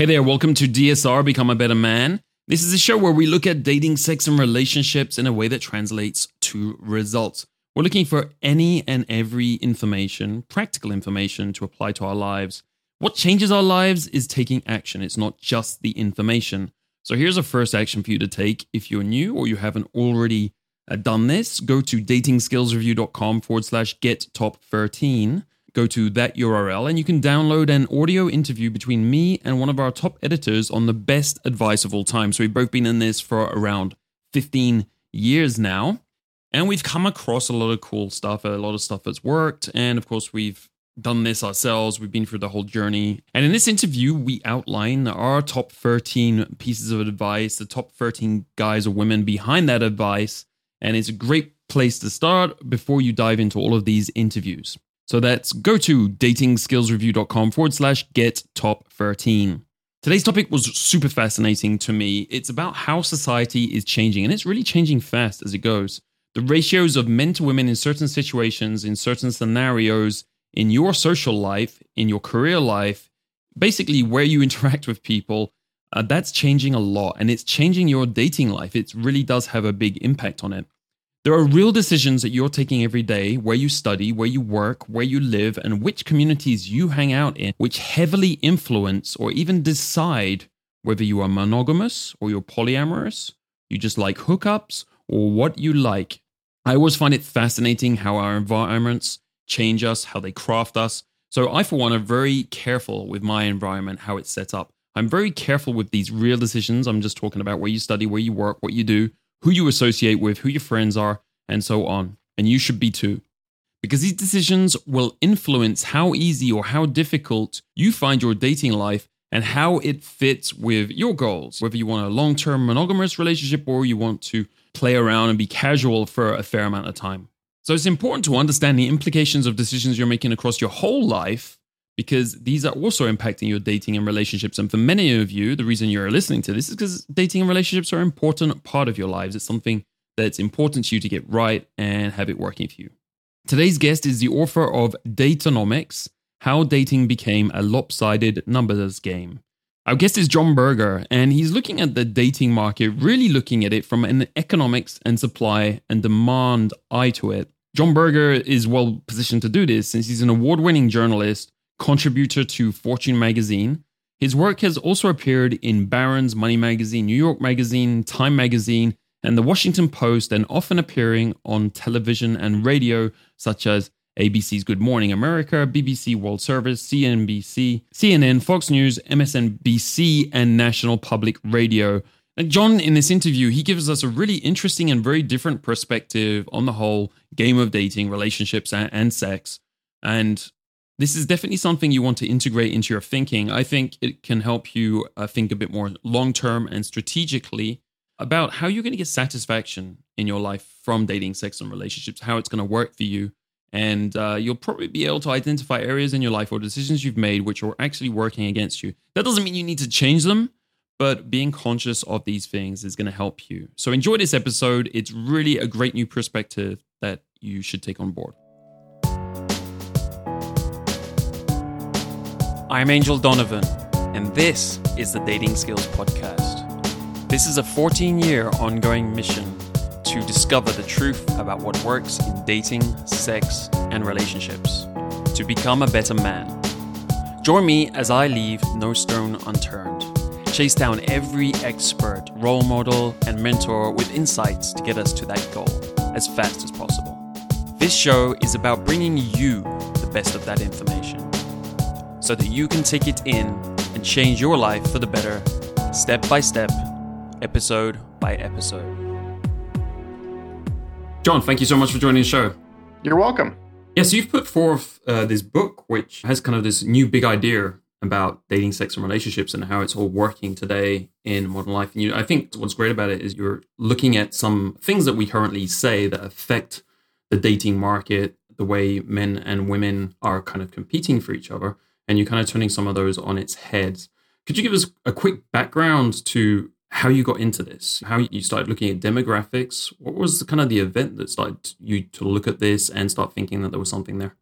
Hey there, welcome to DSR Become a Better Man. This is a show where we look at dating, sex, and relationships in a way that translates to results. We're looking for any and every information, practical information to apply to our lives. What changes our lives is taking action, it's not just the information. So here's a first action for you to take. If you're new or you haven't already uh, done this, go to datingskillsreview.com forward slash get top 13. Go to that URL and you can download an audio interview between me and one of our top editors on the best advice of all time. So we've both been in this for around 15 years now. And we've come across a lot of cool stuff, a lot of stuff that's worked. And of course, we've done this ourselves. We've been through the whole journey. And in this interview, we outline our top 13 pieces of advice, the top 13 guys or women behind that advice. And it's a great place to start before you dive into all of these interviews. So that's go to datingskillsreview.com forward slash get top 13. Today's topic was super fascinating to me. It's about how society is changing, and it's really changing fast as it goes. The ratios of men to women in certain situations, in certain scenarios, in your social life, in your career life, basically where you interact with people, uh, that's changing a lot and it's changing your dating life. It really does have a big impact on it. There are real decisions that you're taking every day where you study, where you work, where you live, and which communities you hang out in, which heavily influence or even decide whether you are monogamous or you're polyamorous, you just like hookups, or what you like. I always find it fascinating how our environments change us, how they craft us. So, I, for one, am very careful with my environment, how it's set up. I'm very careful with these real decisions. I'm just talking about where you study, where you work, what you do, who you associate with, who your friends are, and so on. And you should be too. Because these decisions will influence how easy or how difficult you find your dating life and how it fits with your goals. Whether you want a long term monogamous relationship or you want to play around and be casual for a fair amount of time. So it's important to understand the implications of decisions you're making across your whole life because these are also impacting your dating and relationships. And for many of you, the reason you're listening to this is because dating and relationships are an important part of your lives. It's something that's important to you to get right and have it working for you. Today's guest is the author of Date-onomics How Dating Became a Lopsided Numbers Game. Our guest is Jon Birger, and he's looking at the dating market, really looking at it from an economics and supply and demand eye to it. Jon Birger is well positioned to do this since he's an award winning journalist, contributor to Fortune magazine. His work has also appeared in Barron's, Money Magazine, New York Magazine, Time Magazine, and the Washington Post, and often appearing on television and radio, such as ABC's Good Morning America, BBC World Service, CNBC, CNN, Fox News, MSNBC, and National Public Radio. And Jon, in this interview, he gives us a really interesting and very different perspective on the whole game of dating, relationships, and, and sex. And this is definitely something you want to integrate into your thinking. I think it can help you uh, think a bit more long term and strategically about how you're going to get satisfaction in your life from dating, sex, and relationships, how it's going to work for you, and uh, you'll probably be able to identify areas in your life or decisions you've made which are actually working against you. That doesn't mean you need to change them, but being conscious of these things is going to help you. So enjoy this episode. It's really a great new perspective that you should take on board. I'm Angel Donovan, and this is the Dating Skills Podcast. This is a 14 year ongoing mission to discover the truth about what works in dating, sex, and relationships, to become a better man. Join me as I leave no stone unturned, chase down every expert, role model, and mentor with insights to get us to that goal as fast as possible. This show is about bringing you the best of that information so that you can take it in and change your life for the better, step by step, episode by episode. Jon, thank you so much for joining the show. You're welcome. Yes, you've put forth uh, this book, which has kind of this new big idea about dating, sex, and relationships, and how it's all working today in modern life. And you, I think what's great about it is you're looking at some things that we currently say that affect the dating market, the way men and women are kind of competing for each other, and you're kind of turning some of those on its head. Could you give us a quick background to how you got into this, how you started looking at demographics. What was the, kind of the event that started you to look at this and start thinking that there was something there?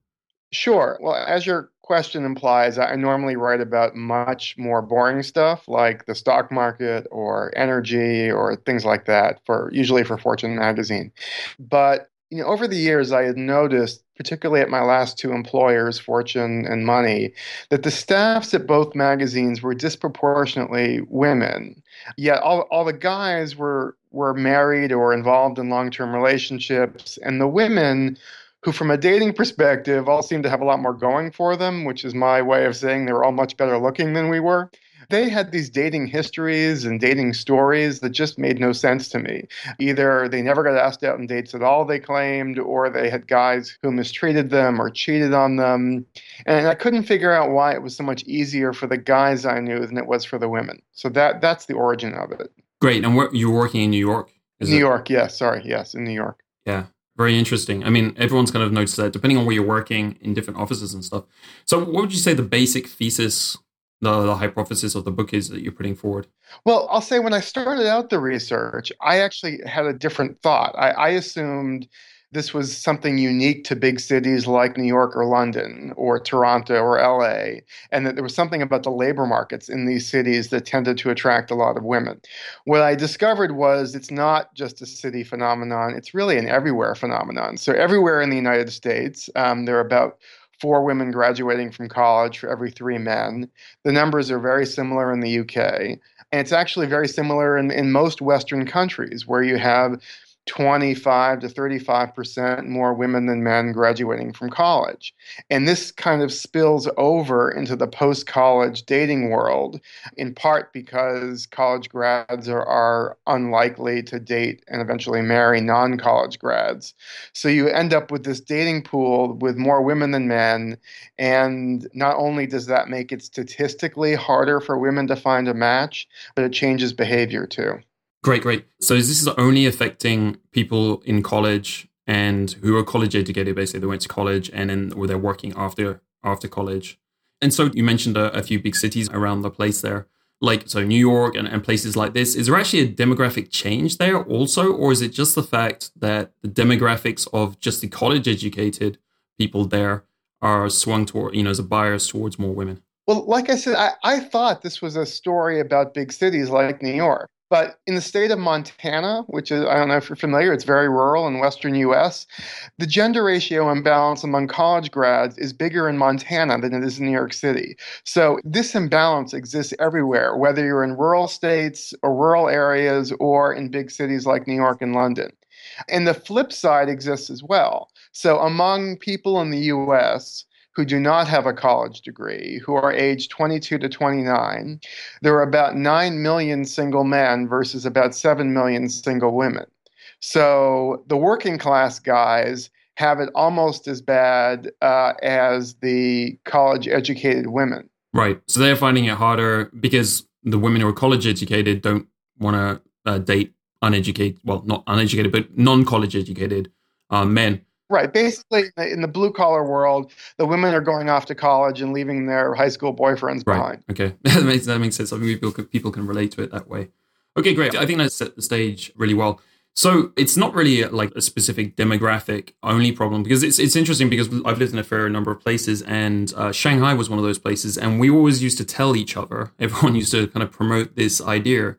Sure. Well, as your question implies, I normally write about much more boring stuff like the stock market or energy or things like that for usually for Fortune magazine. But you know, over the years, I had noticed, particularly at my last two employers, Fortune and Money, that the staffs at both magazines were disproportionately women. Yet all, all the guys were were married or involved in long term relationships, and the women who, from a dating perspective, all seemed to have a lot more going for them, which is my way of saying they were all much better looking than we were. They had these dating histories and dating stories that just made no sense to me. Either they never got asked out on dates at all, they claimed, or they had guys who mistreated them or cheated on them. And I couldn't figure out why it was so much easier for the guys I knew than it was for the women. So that that's the origin of it. Great. And you're working in New York? New it? York, yes. Sorry, yes, in New York. Yeah. Very interesting. I mean, everyone's kind of noticed that depending on where you're working in different offices and stuff. So, what would you say the basic thesis, the, the hypothesis of the book is that you're putting forward? Well, I'll say when I started out the research, I actually had a different thought. I, I assumed this was something unique to big cities like New York or London or Toronto or LA, and that there was something about the labor markets in these cities that tended to attract a lot of women. What I discovered was it's not just a city phenomenon, it's really an everywhere phenomenon. So, everywhere in the United States, um, there are about four women graduating from college for every three men. The numbers are very similar in the UK. And it's actually very similar in, in most Western countries where you have 25 to 35 percent more women than men graduating from college. And this kind of spills over into the post college dating world, in part because college grads are, are unlikely to date and eventually marry non college grads. So you end up with this dating pool with more women than men. And not only does that make it statistically harder for women to find a match, but it changes behavior too. Great, great. So this is only affecting people in college and who are college educated. Basically, they went to college and then or they're working after after college. And so you mentioned a, a few big cities around the place there, like so New York and, and places like this. Is there actually a demographic change there also, or is it just the fact that the demographics of just the college educated people there are swung toward, you know, as a bias towards more women? Well, like I said, I, I thought this was a story about big cities like New York. But in the state of Montana, which is, I don't know if you're familiar, it's very rural in western US, the gender ratio imbalance among college grads is bigger in Montana than it is in New York City. So this imbalance exists everywhere, whether you're in rural states or rural areas or in big cities like New York and London. And the flip side exists as well. So among people in the US, who do not have a college degree, who are aged 22 to 29, there are about 9 million single men versus about 7 million single women. So the working class guys have it almost as bad uh, as the college educated women. Right. So they're finding it harder because the women who are college educated don't want to uh, date uneducated, well, not uneducated, but non college educated uh, men. Right. Basically, in the blue collar world, the women are going off to college and leaving their high school boyfriends right. behind. Okay, that makes that makes sense. I mean, people can, people can relate to it that way. Okay, great. I think that set the stage really well. So it's not really like a specific demographic only problem because it's it's interesting because I've lived in a fair number of places and uh, Shanghai was one of those places and we always used to tell each other everyone used to kind of promote this idea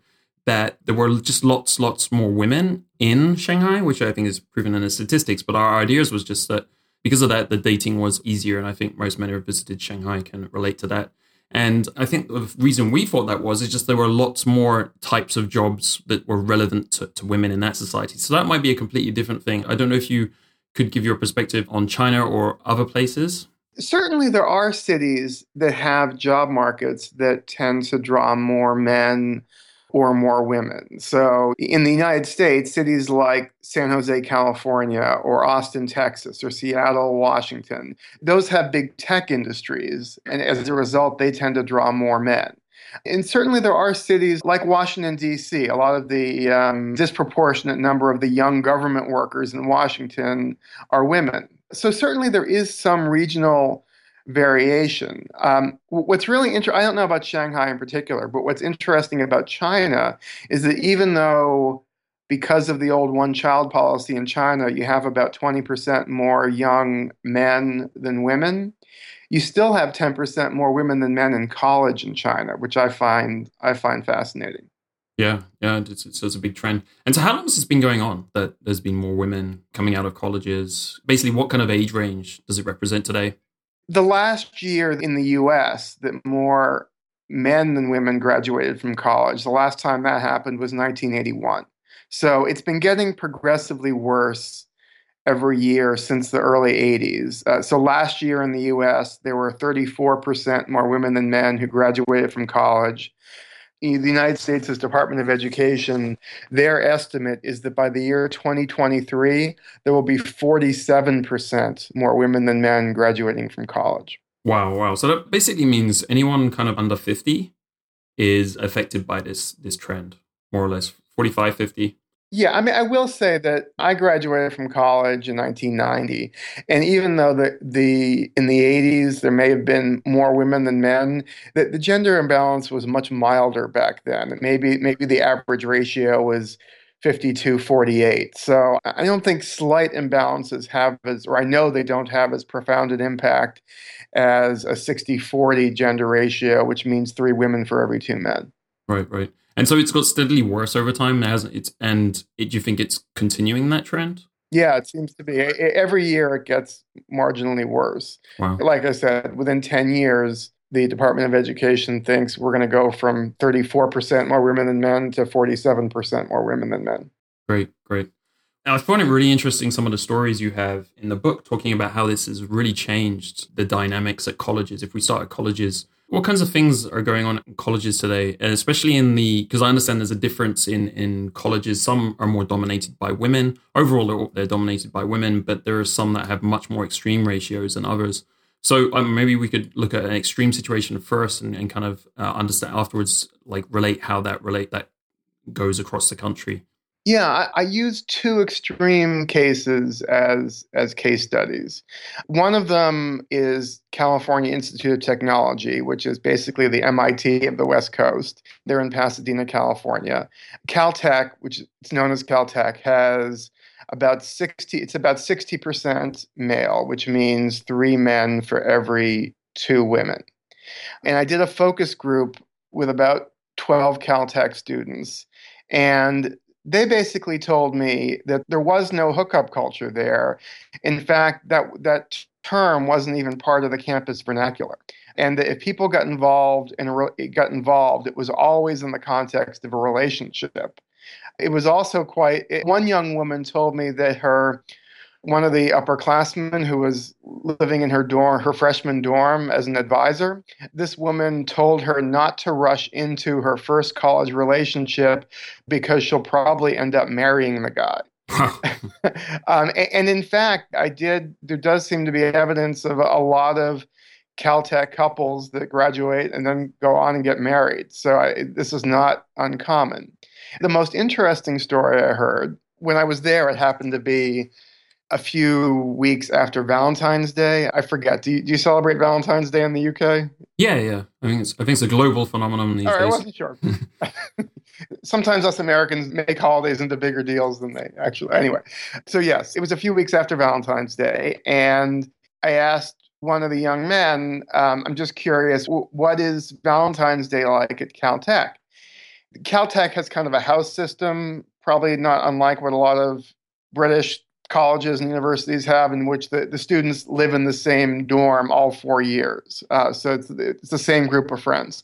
that there were just lots, lots more women in Shanghai, which I think is proven in the statistics. But our ideas was just that because of that, the dating was easier. And I think most men who have visited Shanghai can relate to that. And I think the reason we thought that was is just there were lots more types of jobs that were relevant to, to women in that society. So that might be a completely different thing. I don't know if you could give your perspective on China or other places. Certainly, there are cities that have job markets that tend to draw more men or more women. So in the United States, cities like San Jose, California, or Austin, Texas, or Seattle, Washington, those have big tech industries. And as a result, they tend to draw more men. And certainly there are cities like Washington, D.C., a lot of the um, disproportionate number of the young government workers in Washington are women. So certainly there is some regional variation. Um, what's really interesting, I don't know about Shanghai in particular, but what's interesting about China is that even though because of the old one child policy in China, you have about 20% more young men than women. you still have 10% more women than men in college in China, which I find I find fascinating. Yeah, yeah, it's, it's, it's, a big trend. And so, how long has this been going on that there's been more women coming out of colleges? Basically, what kind of age range does it represent today? The last year in the US, that more men than women graduated from college. The last time that happened was 1981. So it's been getting progressively worse every year since the early 80s. Uh, so last year in the US, there were 34% more women than men who graduated from college. The United States' Department of Education, their estimate is that by the year 2023, there will be 47% more women than men graduating from college. Wow, wow. So that basically means anyone kind of under 50 is affected by this this trend, more or less 45, 50. Yeah, I mean, I will say that I graduated from college in 1990, and even though the the in the 80s there may have been more women than men, the, the gender imbalance was much milder back then. Maybe maybe the average ratio was 52 48. So I don't think slight imbalances have as, or I know they don't have as profound an impact as a 60 40 gender ratio, which means three women for every two men. Right, right. And so it's got steadily worse over time as it's and it, do you think it's continuing that trend? Yeah, it seems to be. Every year it gets marginally worse. Wow. Like I said, within 10 years, the Department of Education thinks we're going to go from 34% more women than men to 47% more women than men. Great, great. Now, I find it really interesting some of the stories you have in the book talking about how this has really changed the dynamics at colleges. If we start at colleges, what kinds of things are going on in colleges today, and especially in the because I understand there's a difference in in colleges. Some are more dominated by women. Overall, they're, they're dominated by women, but there are some that have much more extreme ratios than others. So um, maybe we could look at an extreme situation first, and, and kind of uh, understand afterwards, like relate how that relate that goes across the country. Yeah, I, I use two extreme cases as as case studies. One of them is California Institute of Technology, which is basically the MIT of the West Coast. They're in Pasadena, California. Caltech, which is known as Caltech, has about 60 it's about 60% male which means three men for every two women and i did a focus group with about 12 caltech students and they basically told me that there was no hookup culture there. In fact that that term wasn't even part of the campus vernacular. And that if people got involved and got involved it was always in the context of a relationship. It was also quite, it, one young woman told me that her, one of the upperclassmen who was living in her dorm, her freshman dorm as an advisor, this woman told her not to rush into her first college relationship because she'll probably end up marrying the guy. um, and, and, in fact, I did. There does seem to be evidence of a lot of Caltech couples that graduate and then go on and get married. So I, this is not uncommon. The most interesting story I heard when I was there, it happened to be a few weeks after Valentine's Day. I forget. Do you, do you celebrate Valentine's Day in the UK? Yeah, yeah. I think it's I think it's a global phenomenon these All right, days. I wasn't sure. Sometimes us Americans make holidays into bigger deals than they actually. Anyway, so yes, it was a few weeks after Valentine's Day, and I asked one of the young men, um, I'm just curious, what is Valentine's Day like at Caltech? Caltech has kind of a house system, probably not unlike what a lot of British colleges and universities have, in which the, the students live in the same dorm all four years. Uh, so it's, it's the same group of friends.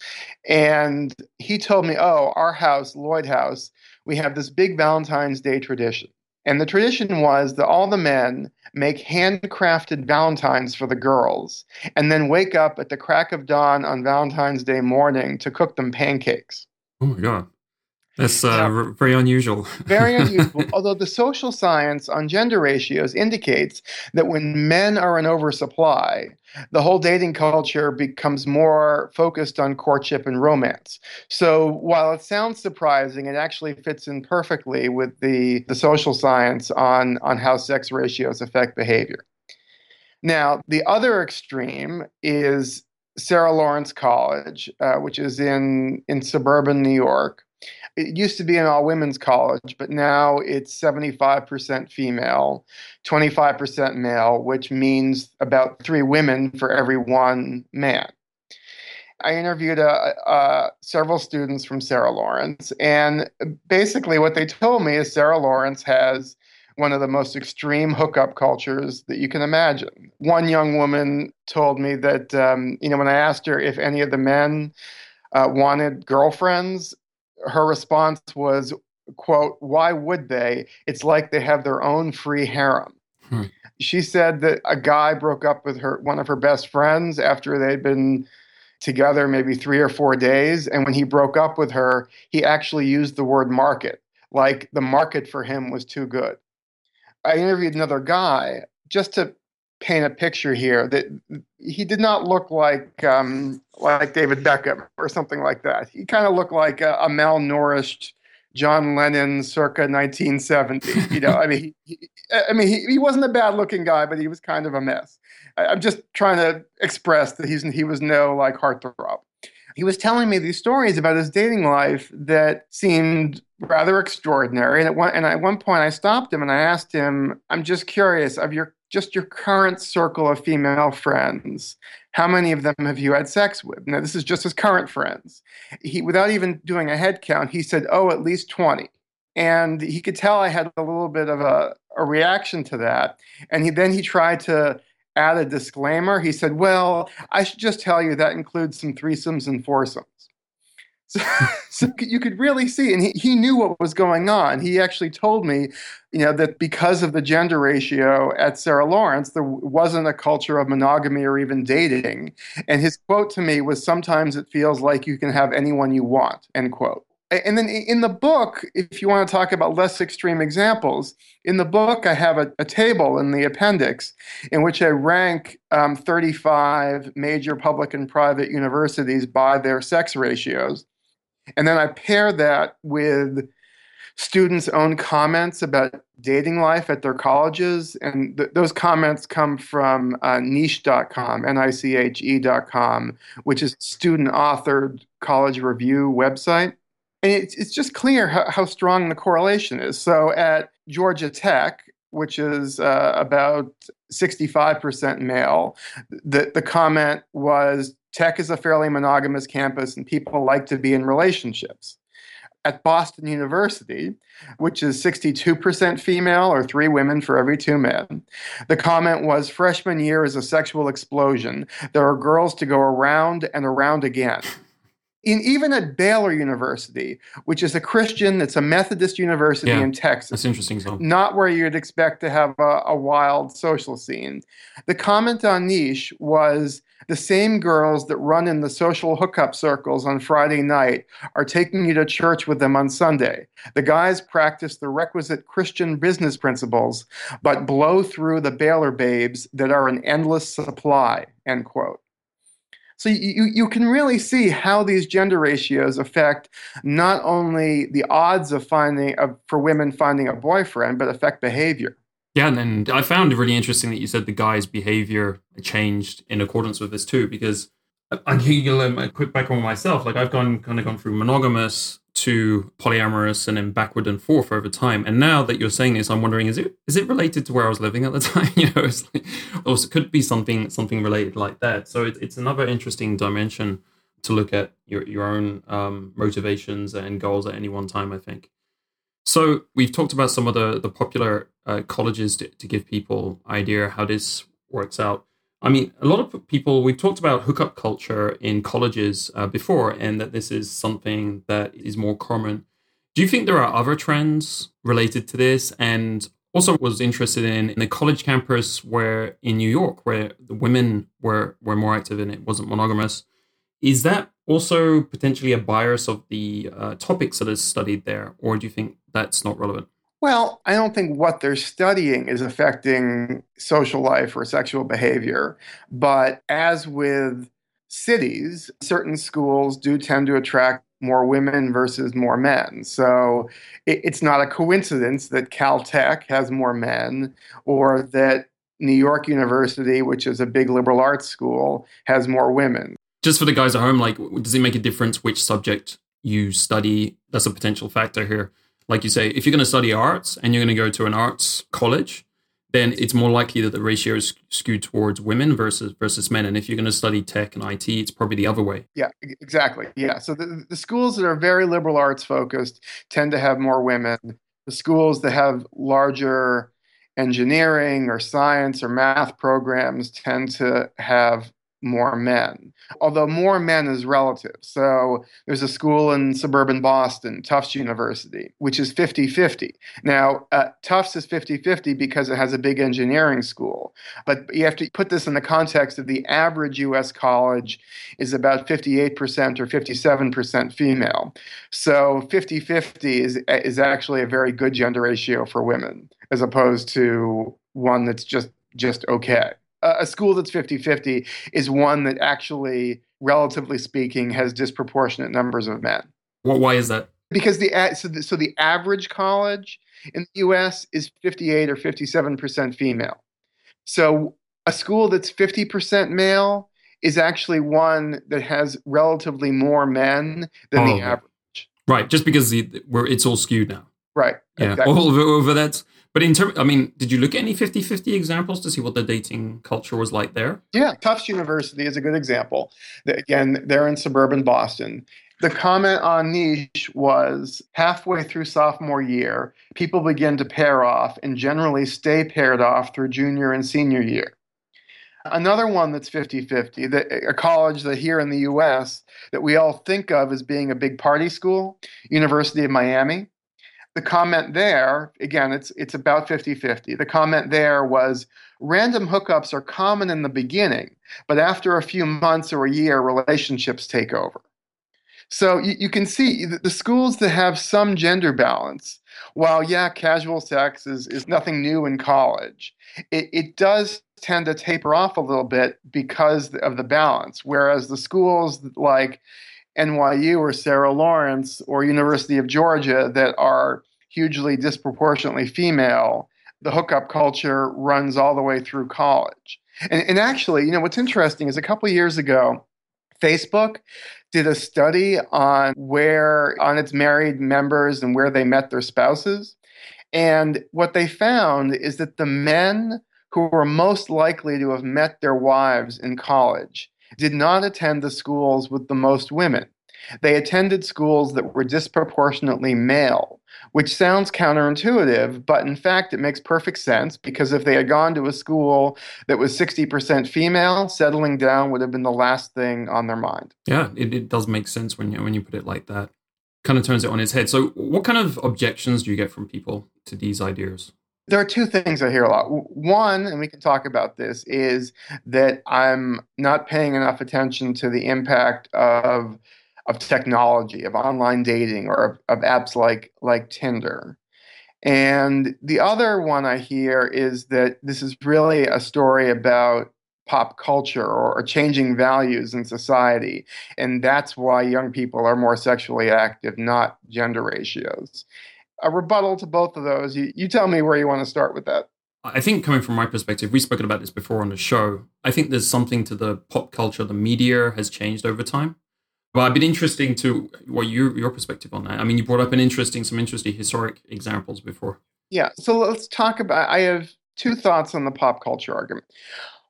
And he told me, oh, our house, Lloyd House, we have this big Valentine's Day tradition. And the tradition was that all the men make handcrafted Valentines for the girls and then wake up at the crack of dawn on Valentine's Day morning to cook them pancakes. Oh my God. That's uh, yeah. very unusual. very unusual. Although the social science on gender ratios indicates that when men are in oversupply, the whole dating culture becomes more focused on courtship and romance. So while it sounds surprising, it actually fits in perfectly with the, the social science on, on how sex ratios affect behavior. Now, the other extreme is Sarah Lawrence College, uh, which is in, in suburban New York. It used to be an all women's college, but now it's 75% female, 25% male, which means about three women for every one man. I interviewed uh, uh, several students from Sarah Lawrence, and basically what they told me is Sarah Lawrence has one of the most extreme hookup cultures that you can imagine. One young woman told me that, um, you know, when I asked her if any of the men uh, wanted girlfriends, her response was, quote, why would they? It's like they have their own free harem. Hmm. She said that a guy broke up with her, one of her best friends, after they'd been together maybe three or four days. And when he broke up with her, he actually used the word market, like the market for him was too good. I interviewed another guy just to paint a picture here that he did not look like um, like David Beckham or something like that. He kind of looked like a, a, malnourished John Lennon circa 1970. You know, I mean, he, he, I mean, he, he wasn't a bad looking guy, but he was kind of a mess. I, I'm just trying to express that he's he was no like heartthrob he was telling me these stories about his dating life that seemed rather extraordinary. And at one, and at one point, I stopped him and I asked him, "I'm just curious of your just your current circle of female friends. How many of them have you had sex with?" Now, this is just his current friends. He, without even doing a head count, he said, "Oh, at least 20." And he could tell I had a little bit of a, a reaction to that. And he then he tried to add a disclaimer. He said, Well, I should just tell you that includes some threesomes and foursomes. So, so you could really see, and he, he knew what was going on. He actually told me, you know, that because of the gender ratio at Sarah Lawrence, there wasn't a culture of monogamy or even dating. And his quote to me was, Sometimes it feels like you can have anyone you want, end quote and then in the book, if you want to talk about less extreme examples, in the book I have a, a table in the appendix in which I rank um, 35 major public and private universities by their sex ratios. And then I pair that with students' own comments about dating life at their colleges. And th- those comments come from uh, niche.com, N I C H E.com, which is student authored college review website and it's, it's just clear how, how strong the correlation is. So at Georgia Tech, which is uh, about 65% male, the, the comment was Tech is a fairly monogamous campus and people like to be in relationships. At Boston University, which is 62% female or three women for every two men, the comment was freshman year is a sexual explosion. There are girls to go around and around again in, even at Baylor University, which is a Christian, it's a Methodist university yeah, in Texas. That's interesting. So. Not where you'd expect to have a, a wild social scene. The comment on Niche was the same girls that run in the social hookup circles on Friday night are taking you to church with them on Sunday. The guys practice the requisite Christian business principles, but blow through the Baylor babes that are an endless supply. End quote. So you, you can really see how these gender ratios affect not only the odds of finding of, for women finding a boyfriend, but affect behavior. Yeah, and I found it really interesting that you said the guy's behavior changed in accordance with this too, because I give you a quick background myself. Like I've gone kind of gone through monogamous to polyamorous and then backward and forth over time. And now that you're saying this, I'm wondering is it is it related to where I was living at the time? you know, it's like, or it could be something something related like that. So it, it's another interesting dimension to look at your your own um, motivations and goals at any one time. I think. So we've talked about some of the the popular uh, colleges to, to give people idea how this works out. I mean, a lot of people, we've talked about hookup culture in colleges uh, before, and that this is something that is more common. Do you think there are other trends related to this? And also was interested in, in the college campus where in New York, where the women were, were more active and it wasn't monogamous. Is that also potentially a bias of the uh, topics that is studied there? Or do you think that's not relevant? Well, I don't think what they're studying is affecting social life or sexual behavior. But as with cities, certain schools do tend to attract more women versus more men. So it's not a coincidence that Caltech has more men or that New York University, which is a big liberal arts school, has more women. Just for the guys at home, like, does it make a difference which subject you study. That's a potential factor here. Like you say, if you're going to study arts and you're going to go to an arts college, then it's more likely that the ratio is skewed towards women versus versus men. And if you're going to study tech and IT, it's probably the other way. Yeah, exactly. Yeah. So the, the schools that are very liberal arts focused tend to have more women. The schools that have larger engineering or science or math programs tend to have more men, although more men is relative. So there's a school in suburban Boston, Tufts University, which is 50 50. Now, uh, Tufts is 50 50 because it has a big engineering school. But you have to put this in the context of the average US college is about 58% or 57% female. So 50 50 is, is actually a very good gender ratio for women as opposed to one that's just just okay a school that's 50-50 is one that actually relatively speaking has disproportionate numbers of men. Well, why is that? Because the so, the so the average college in the US is 58 or 57% female. So a school that's 50% male is actually one that has relatively more men than oh, the average. Right just because the, it's all skewed now. Right yeah exactly. all over, over that but in terms, I mean, did you look at any 50 50 examples to see what the dating culture was like there? Yeah, Tufts University is a good example. Again, they're in suburban Boston. The comment on niche was halfway through sophomore year, people begin to pair off and generally stay paired off through junior and senior year. Another one that's 50 50, a college that here in the US that we all think of as being a big party school, University of Miami the comment there again it's it's about 50-50 the comment there was random hookups are common in the beginning but after a few months or a year relationships take over. So you, you can see that the schools that have some gender balance while yeah casual sex is, is nothing new in college it, it does tend to taper off a little bit because of the balance whereas the schools like NYU or Sarah Lawrence or University of Georgia that are hugely disproportionately female, the hookup culture runs all the way through college. And, and actually, you know, what's interesting is a couple years ago, Facebook did a study on where on its married members and where they met their spouses. And what they found is that the men who were most likely to have met their wives in college did not attend the schools with the most women. They attended schools that were disproportionately male, which sounds counterintuitive, but in fact, it makes perfect sense because if they had gone to a school that was 60% female, settling down would have been the last thing on their mind. Yeah, it, it does make sense when you, when you put it like that. Kind of turns it on its head. So, what kind of objections do you get from people to these ideas? There are two things I hear a lot. One, and we can talk about this, is that I'm not paying enough attention to the impact of of technology, of online dating, or of, of apps like like Tinder. And the other one I hear is that this is really a story about pop culture or, or, changing values in society. And that's why young people are more sexually active, not gender ratios. A rebuttal to both of those. You, you tell me where you want to start with that. I think coming from my perspective, we've spoken about this before on the show. I think there's something to the pop culture, the media has changed over time. But I've been interesting to what your your perspective on that. I mean, you brought up an interesting, some interesting historic examples before. Yeah, so let's talk about. I have two thoughts on the pop culture argument.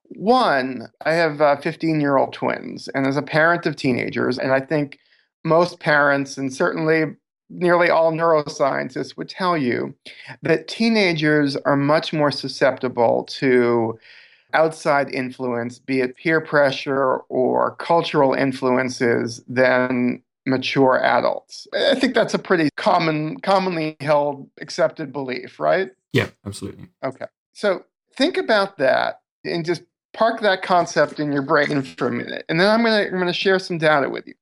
One, I have uh, 15 year old twins, and as a parent of teenagers, and I think most parents, and certainly nearly all neuroscientists, would tell you that teenagers are much more susceptible to outside influence, be it peer pressure or cultural influences, than mature adults. I think that's a pretty common, commonly held, accepted belief, right? Yeah, absolutely. Okay. So think about that and just park that concept in your brain for a minute. And then I'm going to I'm going to share some data with you.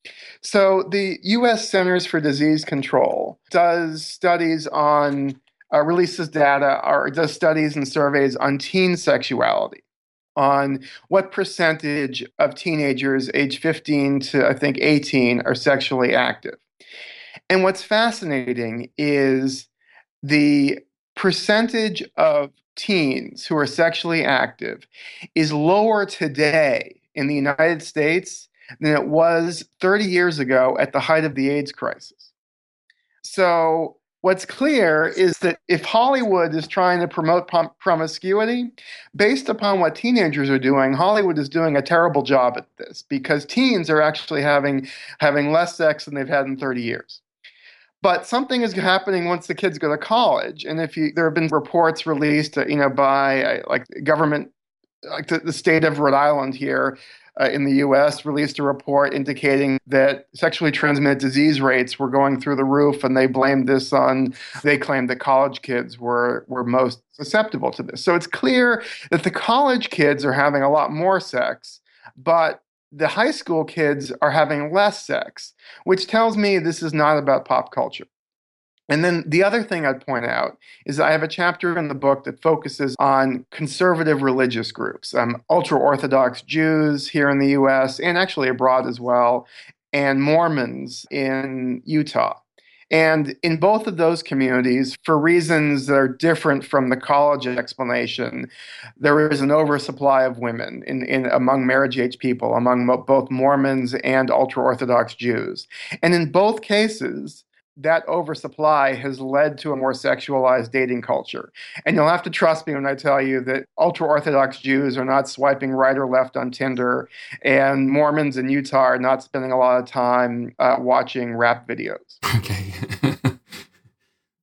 So the US Centers for Disease Control does studies on uh, releases data or does studies and surveys on teen sexuality on what percentage of teenagers age 15 to I think 18 are sexually active. And what's fascinating is the percentage of teens who are sexually active is lower today in the United States than it was 30 years ago at the height of the AIDS crisis. So, what's clear is that if Hollywood is trying to promote prom- promiscuity, based upon what teenagers are doing, Hollywood is doing a terrible job at this because teens are actually having having less sex than they've had in 30 years. But something is happening once the kids go to college, and if you, there have been reports released, uh, you know, by uh, like government, like the, the state of Rhode Island here, uh, in the US released a report indicating that sexually transmitted disease rates were going through the roof, and they blamed this on, they claimed that college kids were, were most susceptible to this. So it's clear that the college kids are having a lot more sex, but the high school kids are having less sex, which tells me this is not about pop culture. And then the other thing I'd point out is I have a chapter in the book that focuses on conservative religious groups, um, ultra Orthodox Jews here in the US and actually abroad as well, and Mormons in Utah. And in both of those communities, for reasons that are different from the college explanation, there is an oversupply of women in, in among marriage age people, among mo- both Mormons and ultra Orthodox Jews. And in both cases, that oversupply has led to a more sexualized dating culture. And you'll have to trust me when I tell you that ultra Orthodox Jews are not swiping right or left on Tinder, and Mormons in Utah are not spending a lot of time uh, watching rap videos. Okay.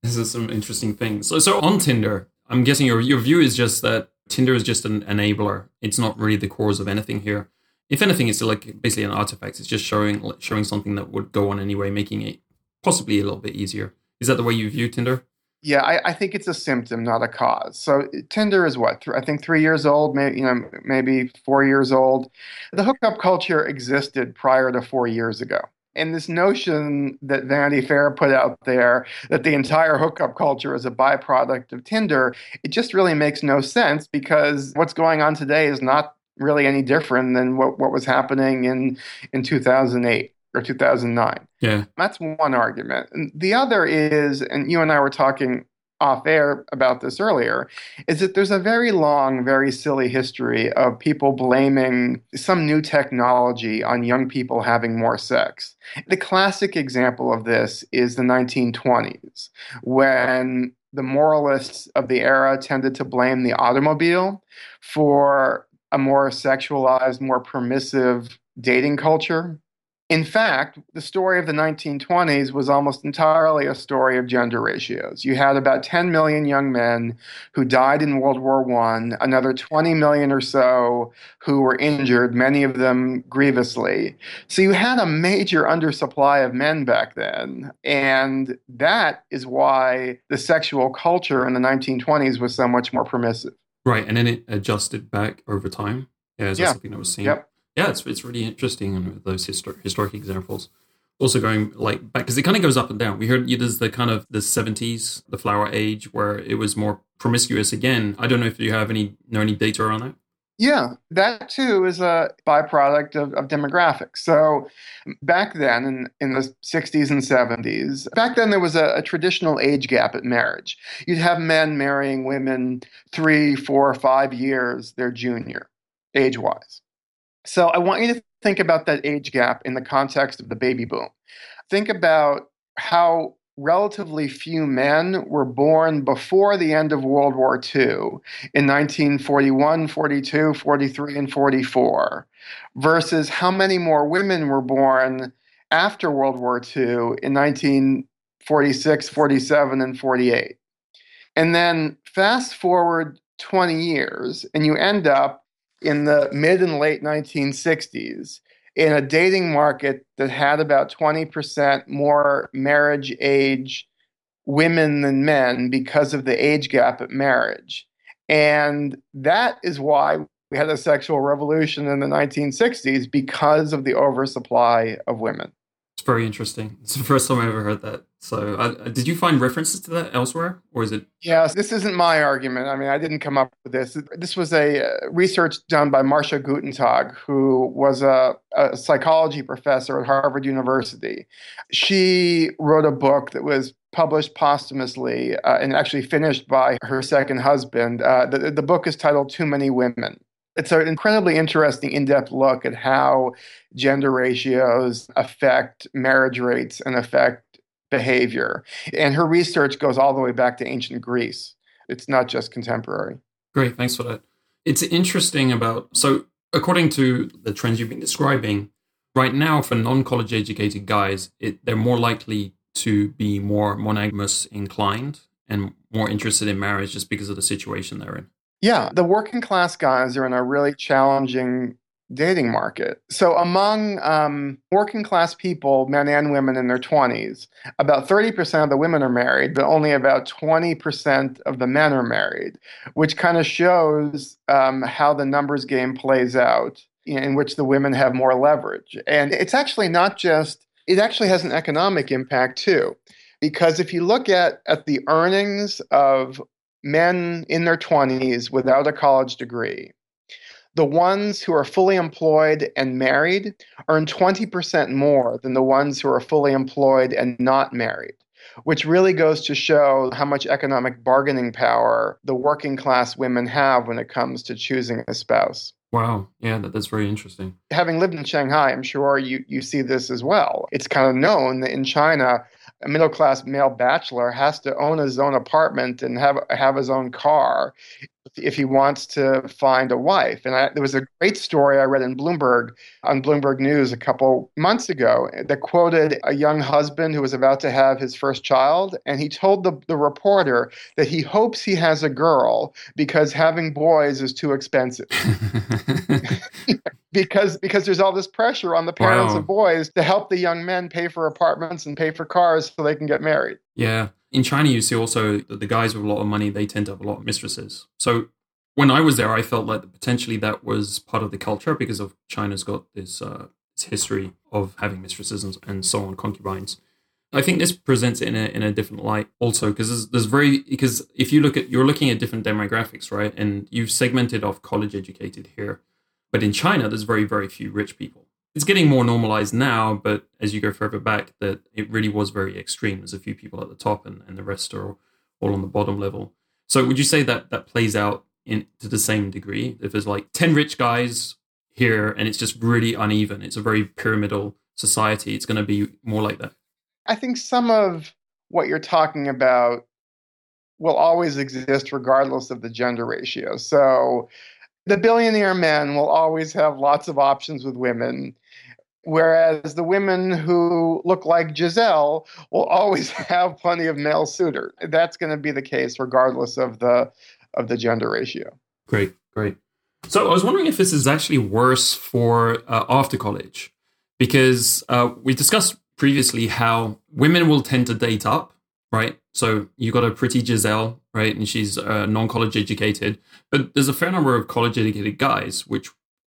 this is some interesting things. So, so on Tinder, I'm guessing your, your view is just that Tinder is just an enabler. It's not really the cause of anything here. If anything, it's like basically an artifact. It's just showing showing something that would go on anyway, making it possibly a little bit easier. Is that the way you view Tinder? Yeah, I, I, think it's a symptom, not a cause. So Tinder is what I think three years old, maybe you know maybe four years old. The hookup culture existed prior to four years ago. And this notion that Vanity Fair put out there that the entire hookup culture is a byproduct of Tinder, it just really makes no sense because what's going on today is not really any different than what, what was happening in, in 2008 or 2009. Yeah. That's one argument. And the other is, and you and I were talking off air about this earlier, is that there's a very long, very silly history of people blaming some new technology on young people having more sex. The classic example of this is the 1920s, when the moralists of the era tended to blame the automobile for a more sexualized, more permissive dating culture. In fact, the story of the 1920s was almost entirely a story of gender ratios. You had about 10 million young men who died in World War I, another 20 million or so who were injured, many of them grievously. So you had a major undersupply of men back then. And that is why the sexual culture in the 1920s was so much more permissive. Right. And then it adjusted back over time. Yeah, is that yeah. something that was seen? Yep yeah, it's it's really interesting and those histor- historic examples. Also going like back because it kind of goes up and down. We heard there's the kind of the seventies, the flower age, where it was more promiscuous again. I don't know if you have any know any data on that. Yeah, that too is a byproduct of, of demographics. So back then in, in the 60s and 70s, back then there was a, a, traditional age gap at marriage. You'd have men marrying women three, four, five years their junior, age wise. So I want you to think about that age gap in the context of the baby boom. Think about how relatively few men were born before the end of World War II in 1941, 42, 43, and 44, versus how many more women were born after World War II in 1946, 47, and 48. And then fast forward 20 years, and you end up in the mid and late 1960s in a dating market that had about 20% more marriage age women than men because of the age gap at marriage. And that is why we had a sexual revolution in the 1960s because of the oversupply of women. It's very interesting. It's the first time I ever heard that. So, uh, did you find references to that elsewhere, or is it? Yes, this isn't my argument. I mean, I didn't come up with this. This was a uh, research done by Marcia Guttentag, who was a, a psychology professor at Harvard University. She wrote a book that was published posthumously uh, and actually finished by her second husband. Uh, the, the book is titled Too Many Women. It's an incredibly interesting, in depth look at how gender ratios affect marriage rates and affect behavior. And her research goes all the way back to ancient Greece. It's not just contemporary. Great, thanks for that. It's interesting about so according to the trends you've been describing, right now for non-college educated guys, it, they're more likely to be more monogamous inclined and more interested in marriage just because of the situation they're in. Yeah, the working class guys are in a really challenging dating market. So, among um, working class people, men and women in their 20s, about 30% of the women are married, but only about 20% of the men are married, which kind of shows um, how the numbers game plays out, in which the women have more leverage. And it's actually not just, it actually has an economic impact too. Because if you look at, at the earnings of men in their 20s without a college degree, the ones who are fully employed and married earn 20% more than the ones who are fully employed and not married, which really goes to show how much economic bargaining power the working class women have when it comes to choosing a spouse. Wow. Yeah, that, that's very interesting. Having lived in Shanghai, I'm sure you, you see this as well. It's kind of known that in China, a middle class male bachelor has to own his own apartment and have have his own car if he wants to find a wife. And I, there was a great story I read in Bloomberg on Bloomberg News a couple months ago that quoted a young husband who was about to have his first child. And he told the, the reporter that he hopes he has a girl because having boys is too expensive. because because there's all this pressure on the parents wow. of boys to help the young men pay for apartments and pay for cars so they can get married. Yeah. In China, you see also that the guys with a lot of money, they tend to have a lot of mistresses. So when I was there, I felt like potentially that was part of the culture because of China's got this, uh, this history of having mistresses and, and so on, concubines. I think this presents it in a in a different light also because there's, there's very because if you look at you're looking at different demographics right and you've segmented off college educated here but in China, there's very, very few rich people. It's getting more normalized now, but as you go further back, that it really was very extreme. There's a few people at the top, and, and the rest are all on the bottom level. So, would you say that that plays out in to the same degree? If there's like ten rich guys here, and it's just really uneven, it's a very pyramidal society. It's going to be more like that. I think some of what you're talking about will always exist regardless of the gender ratio. So the billionaire men will always have lots of options with women, whereas the women who look like Gisele will always have plenty of male suitors. That's going to be the case regardless of the of the gender ratio. Great, great. So I was wondering if this is actually worse for uh, after college, because uh, we discussed previously how women will tend to date up right? So you got a pretty Gisele, right? And she's uh, non college educated. But there's a fair number of college educated guys, which,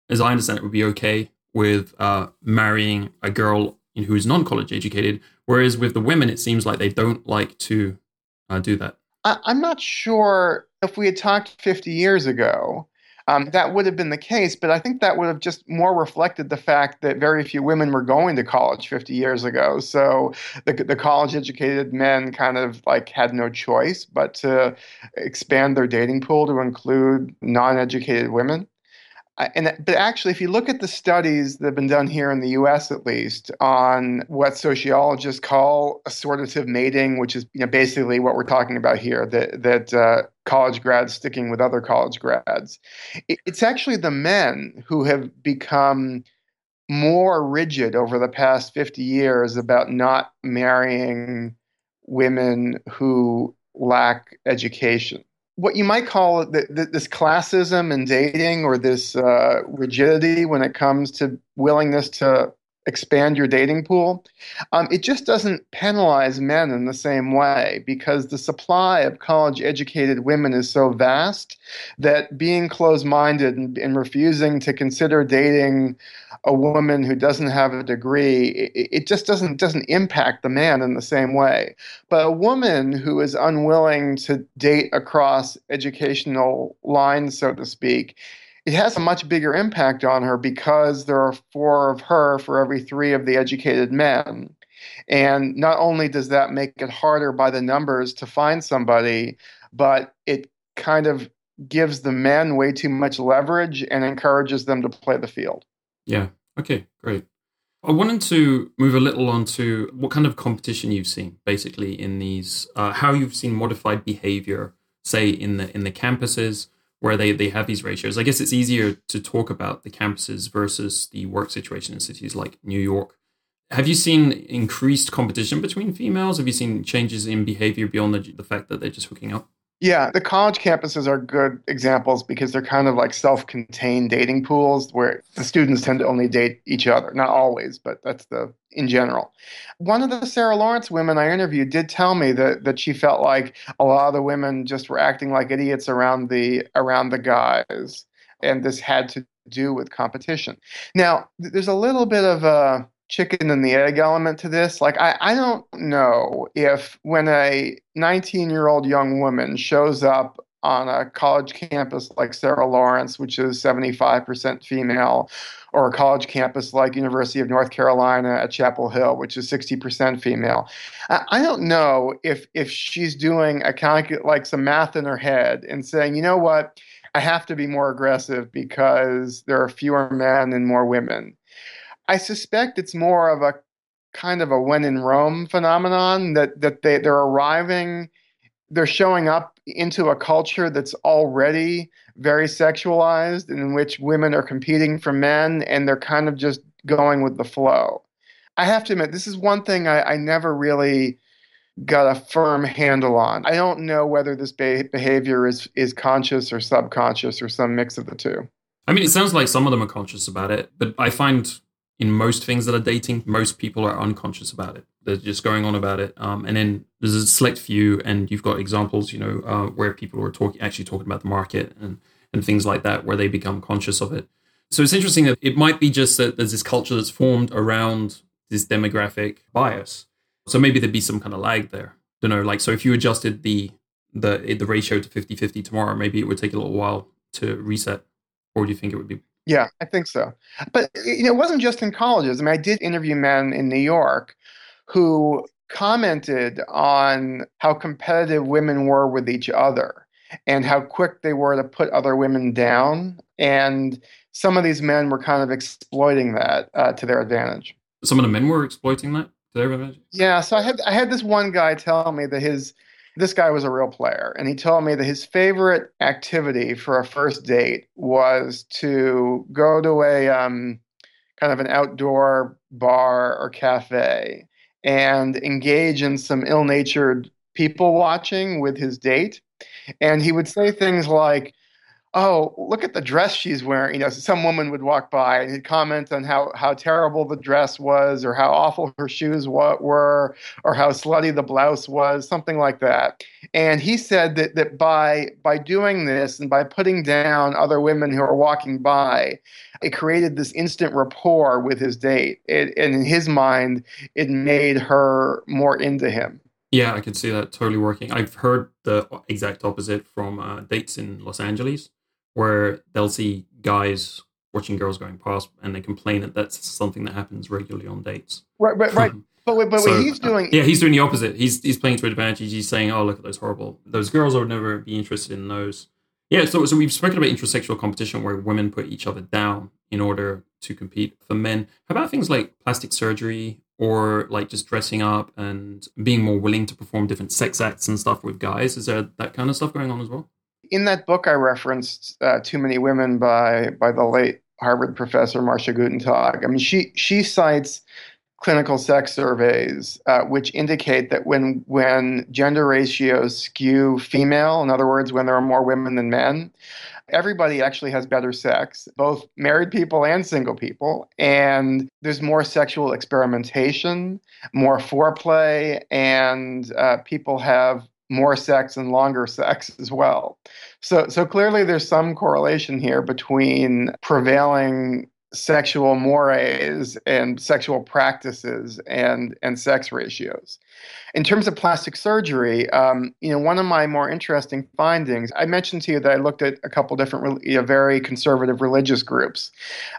as I understand it, would be okay with uh, marrying a girl who's non college educated. Whereas with the women, it seems like they don't like to uh, do that. I- I'm not sure if we had talked 50 years ago um, that would have been the case. But I think that would have just more reflected the fact that very few women were going to college 50 years ago. So the, the college educated men kind of like had no choice but to expand their dating pool to include non educated women and but actually, if you look at the studies that have been done here in the U.S. at least on what sociologists call assortative mating, which is you know basically what we're talking about here, that that uh, college grads sticking with other college grads, it, it's actually the men who have become more rigid over the past 50 years about not marrying women who lack education what you might call the, the, this classism in dating or this uh, rigidity when it comes to willingness to expand your dating pool, um, it just doesn't penalize men in the same way because the supply of college educated women is so vast that being closed minded and, and, refusing to consider dating a woman who doesn't have a degree, it, it just doesn't doesn't impact the man in the same way. But a woman who is unwilling to date across educational lines, so to speak, it has a much bigger impact on her because there are four of her for every three of the educated men. And not only does that make it harder by the numbers to find somebody, but it kind of gives the men way too much leverage and encourages them to play the field. Yeah, Okay, great. I wanted to move a little on to what kind of competition you've seen, basically, in these, uh, how you've seen modified behavior, say in the in the campuses where they they have these ratios. I guess it's easier to talk about the campuses versus the work situation in cities like New York. Have you seen increased competition between females? Have you seen changes in behavior beyond the, the fact that they're just hooking up? Yeah, the college campuses are good examples because they're kind of like self contained dating pools where the students tend to only date each other. Not always, but that's the in general. One of the Sarah Lawrence women I interviewed did tell me that, that she felt like a lot of the women just were acting like idiots around the around the guys. And this had to do with competition. Now, there's a little bit of a chicken and the egg element to this. Like, I, I don't know if when a 19 year old young woman shows up on a college campus like Sarah Lawrence, which is 75% female, or a college campus like University of North Carolina at Chapel Hill, which is 60% female. I don't know if if she's doing a calc- like some math in her head and saying, you know what, I have to be more aggressive because there are fewer men and more women. I suspect it's more of a kind of a when in Rome phenomenon that that they they're arriving, they're showing up into a culture that's already very sexualized, and in which women are competing for men, and they're kind of just going with the flow. I have to admit, this is one thing I, I never really got a firm handle on. I don't know whether this behavior is is conscious or subconscious or some mix of the two. I mean, it sounds like some of them are conscious about it, but I find in most things that are dating, most people are unconscious about it. They're just going on about it. Um, and then there's a select few, and you've got examples, you know, uh, where people are talking, actually talking about the market and and things like that, where they become conscious of it. So it's interesting that it might be just that there's this culture that's formed around this demographic bias. So maybe there'd be some kind of lag there. Don't know, like so if you adjusted the the the ratio to 50-50 tomorrow, maybe it would take a little while to reset. Or do you think it would be yeah, I think so. But you know, it wasn't just in colleges. I mean, I did interview men in New York who commented on how competitive women were with each other and how quick they were to put other women down. And some of these men were kind of exploiting that uh, to their advantage. Some of the men were exploiting that to their advantage. Yeah. So I had I had this one guy tell me that his this guy was a real player. And he told me that his favorite activity for a first date was to go to a um, kind of an outdoor bar or cafe and engage in some ill natured people watching with his date. And he would say things like, oh, look at the dress she's wearing. You know, some woman would walk by and he'd comment on how, how terrible the dress was or how awful her shoes were or how slutty the blouse was, something like that. And he said that, that by, by doing this and by putting down other women who are walking by, it created this instant rapport with his date. It, and in his mind, it made her more into him. Yeah, I can see that totally working. I've heard the exact opposite from uh, dates in Los Angeles where they'll see guys watching girls going past and they complain that that's something that happens regularly on dates. Right, right, right. But, but so, he's uh, doing, uh, yeah, he's doing the opposite. He's he's playing to advantage. He's saying, "Oh, look at those horrible those girls. I would never be interested in those." Yeah, so so we've spoken about intrasexual competition where women put each other down in order to compete for men. How about things like plastic surgery or like just dressing up and being more willing to perform different sex acts and stuff with guys? Is there that kind of stuff going on as well? In that book, I referenced uh, "Too Many Women" by by the late Harvard professor Marcia Guttentag. I mean, she she cites clinical sex surveys uh, which indicate that when when gender ratios skew female, in other words, when there are more women than men, everybody actually has better sex, both married people and single people, and there's more sexual experimentation, more foreplay, and uh, people have more sex and longer sex as well. So so clearly there's some correlation here between prevailing sexual mores and sexual practices and and sex ratios. In terms of plastic surgery, um, you know, one of my more interesting findings, I mentioned to you that I looked at a couple different, you know, very conservative religious groups.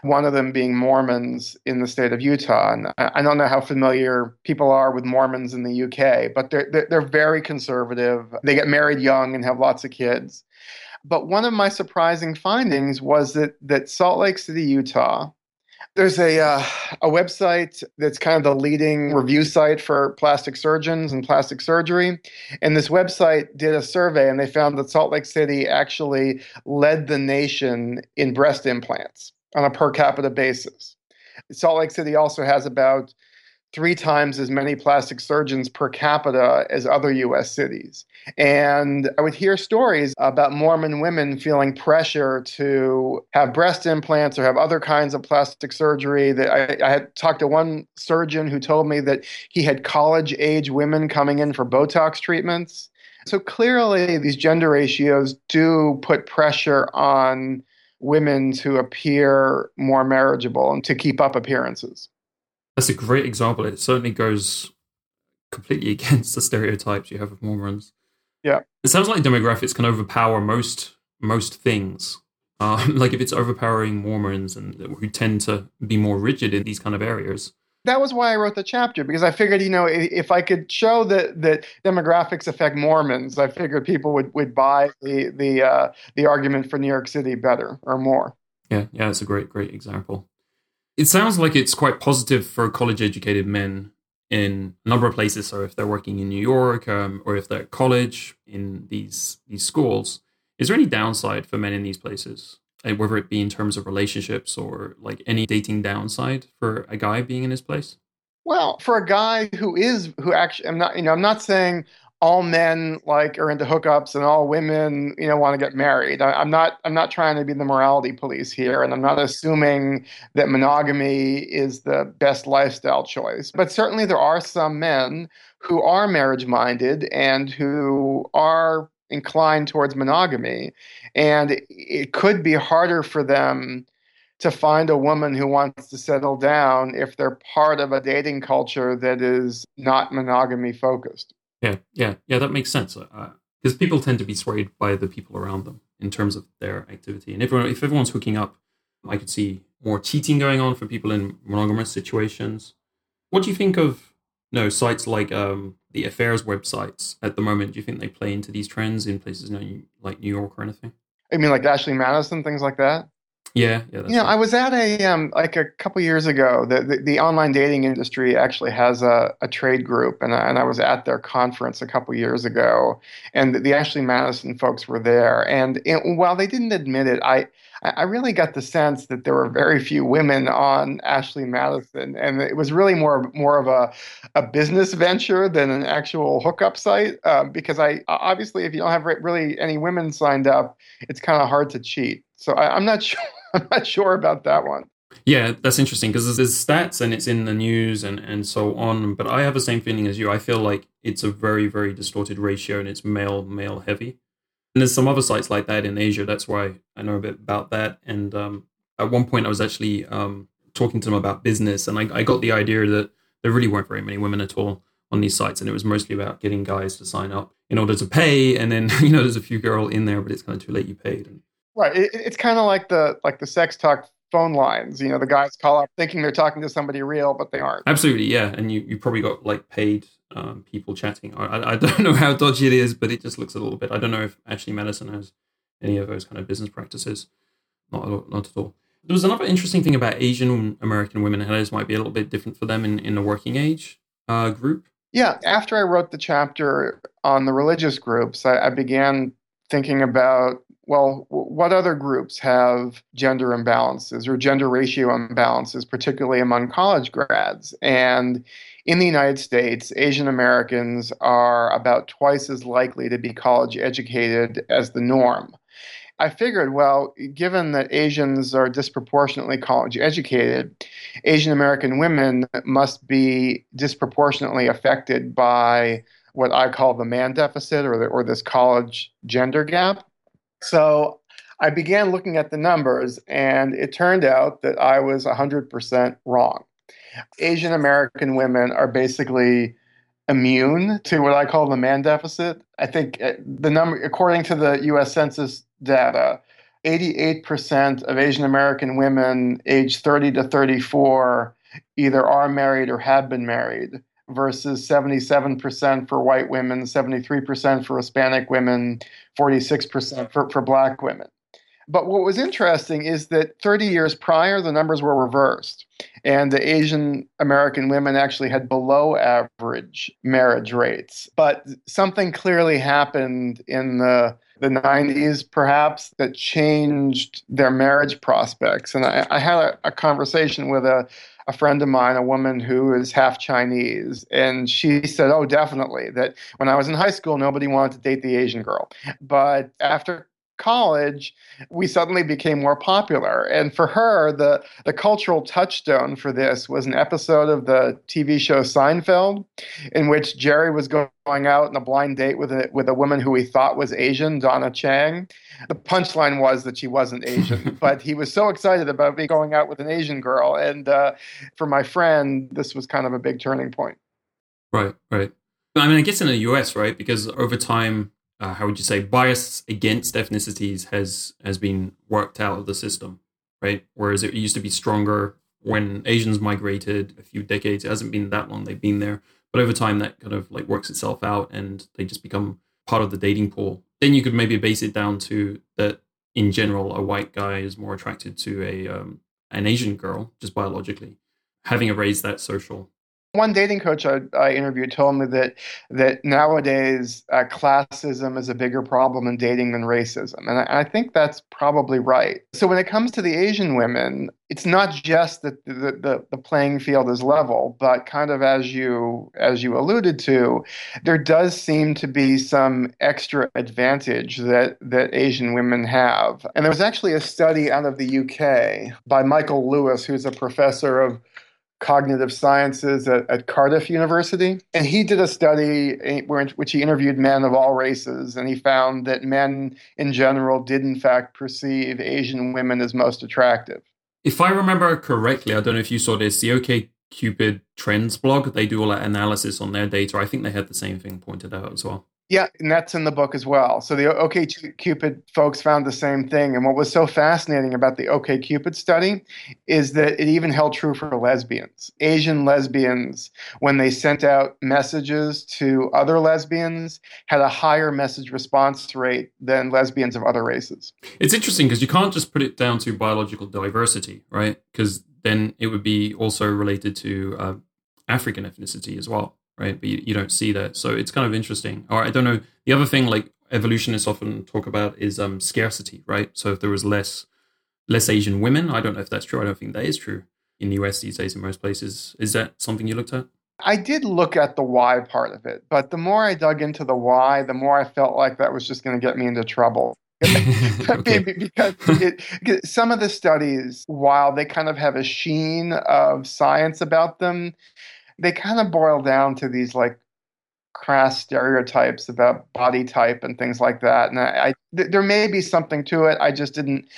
One of them being Mormons in the state of Utah, and I don't know how familiar people are with Mormons in the UK, but they're they're very conservative. They get married young and have lots of kids. But one of my surprising findings was that that Salt Lake City, Utah, There's a uh, a website that's kind of the leading review site for plastic surgeons and plastic surgery, and this website did a survey and they found that Salt Lake City actually led the nation in breast implants on a per capita basis. Salt Lake City also has about three times as many plastic surgeons per capita as other US cities. And I would hear stories about Mormon women feeling pressure to have breast implants or have other kinds of plastic surgery. That I, I had talked to one surgeon who told me that he had college age women coming in for Botox treatments. So clearly, these gender ratios do put pressure on women to appear more marriageable and to keep up appearances. That's a great example. It certainly goes completely against the stereotypes you have of Mormons. Yeah. It sounds like demographics can overpower most most things. Uh, like if it's overpowering Mormons and who tend to be more rigid in these kind of areas. That was why I wrote the chapter because I figured, you know, if I could show that that demographics affect Mormons, I figured people would, would buy the the uh, the argument for New York City better or more. Yeah, yeah, it's a great great example. It sounds like it's quite positive for college educated men in a number of places. So if they're working in New York um, or if they're at college in these these schools, is there any downside for men in these places? whether it be in terms of relationships or like any dating downside for a guy being in his place? Well, for a guy who is who actually, I'm not, you know, I'm not saying all men like are into hookups and all women you know want to get married. I, am not i'm not trying to be the morality police here and i'm not assuming that monogamy is the best lifestyle choice but certainly there are some men who are marriage minded and who are inclined towards monogamy and it could be harder for them to find a woman who wants to settle down if they're part of a dating culture that is not monogamy focused yeah, yeah, yeah. That makes sense. Because uh, people tend to be swayed by the people around them in terms of their activity, and everyone, if everyone's hooking up, I could see more cheating going on for people in monogamous situations. What do you think of you know, sites like um, the affairs websites at the moment? Do you think they play into these trends in places like New York or anything? I mean, like Ashley Madison, things like that. Yeah, yeah. you know, right. I was at a um, like a couple years ago. The, the, the online dating industry actually has a, a trade group, and I, and I was at their conference a couple years ago, and the, the Ashley Madison folks were there. And it, while they didn't admit it, I I really got the sense that there were very few women on Ashley Madison, and it was really more more of a a business venture than an actual hookup site. Uh, because I obviously, if you don't have really any women signed up, it's kind of hard to cheat. So I, I'm not sure. I'm not sure about that one. Yeah, that's interesting because there's stats and it's in the news and, and so on. But I have the same feeling as you. I feel like it's a very, very distorted ratio and it's male, male heavy. And there's some other sites like that in Asia. That's why I know a bit about that. And um, at one point, I was actually um, talking to them about business and I, I got the idea that there really weren't very many women at all on these sites. And it was mostly about getting guys to sign up in order to pay. And then, you know, there's a few girl in there, but it's kind of too late. You paid. And Right. It, it's kind of like the like the sex talk phone lines. You know, the guys call up thinking they're talking to somebody real, but they aren't. Absolutely, yeah. And you, you probably got like paid um, people chatting. I, I don't know how dodgy it is, but it just looks a little bit. I don't know if Ashley Madison has any of those kind of business practices. Not, not at all. There was another interesting thing about Asian American women, and this might be a little bit different for them in, in the working age uh, group. Yeah, after I wrote the chapter on the religious groups, I, I began thinking about well, what other groups have gender imbalances or gender ratio imbalances, particularly among college grads? And in the United States, Asian Americans are about twice as likely to be college educated as the norm. I figured, well, given that Asians are disproportionately college educated, Asian American women must be disproportionately affected by what I call the man deficit or, the, or this college gender gap. So I began looking at the numbers, and it turned out that I was 100% wrong. Asian American women are basically immune to what I call the man deficit. I think uh, the number, according to the US Census data, 88% of Asian American women aged 30 to 34 either are married or have been married versus 77% for white women, 73% for Hispanic women, 46% for, for black women. But what was interesting is that 30 years prior, the numbers were reversed. And the Asian American women actually had below average marriage rates. But something clearly happened in the the 90s, perhaps, that changed their marriage prospects. And I, I had a, a conversation with a, a friend of mine, a woman who is half Chinese, and she said, Oh, definitely, that when I was in high school, nobody wanted to date the Asian girl. But after college, we suddenly became more popular. And for her, the, the cultural touchstone for this was an episode of the TV show Seinfeld, in which Jerry was going out on a blind date with a, with a woman who he thought was Asian, Donna Chang. The punchline was that she wasn't Asian, but he was so excited about me going out with an Asian girl. And uh, for my friend, this was kind of a big turning point. Right, right. I mean, I guess in the US, right? Because over time, uh, how would you say bias against ethnicities has has been worked out of the system, right? Whereas it used to be stronger when Asians migrated a few decades. It hasn't been that long they've been there, but over time that kind of like works itself out, and they just become part of the dating pool. Then you could maybe base it down to that in general, a white guy is more attracted to a um, an Asian girl just biologically, having erased that social one dating coach I, I, interviewed told me that that nowadays uh, classism is a bigger problem in dating than racism, and I, I, think that's probably right. So when it comes to the Asian women, it's not just that the, the, the playing field is level, but kind of as you as you alluded to, there does seem to be some extra advantage that that Asian women have. And there was actually a study out of the UK by Michael Lewis, who's a professor of cognitive sciences at, at, Cardiff University. And he did a study in which he interviewed men of all races, and he found that men in general did, in fact, perceive Asian women as most attractive. If I remember correctly, I don't know if you saw this, the OK Cupid Trends blog, they do all that analysis on their data. I think they had the same thing pointed out as well. Yeah, and that's in the book as well. So the OK Cupid folks found the same thing. And what was so fascinating about the OK Cupid study is that it even held true for lesbians. Asian lesbians, when they sent out messages to other lesbians, had a higher message response rate than lesbians of other races. It's interesting because you can't just put it down to biological diversity, right? Because then it would be also related to uh, African ethnicity as well right? But you, you don't see that. So it's kind of interesting. Or I don't know. The other thing, like evolutionists often talk about, is um, scarcity, right? So if there was less less Asian women, I don't know if that's true. I don't think that is true in the US these days in most places. Is that something you looked at? I did look at the why part of it, but the more I dug into the why, the more I felt like that was just going to get me into trouble. okay. because it, some of the studies, while they kind of have a sheen of science about them, they kind of boil down to these like crass stereotypes about body type and things like that. And I, I th- there may be something to it. I just didn't.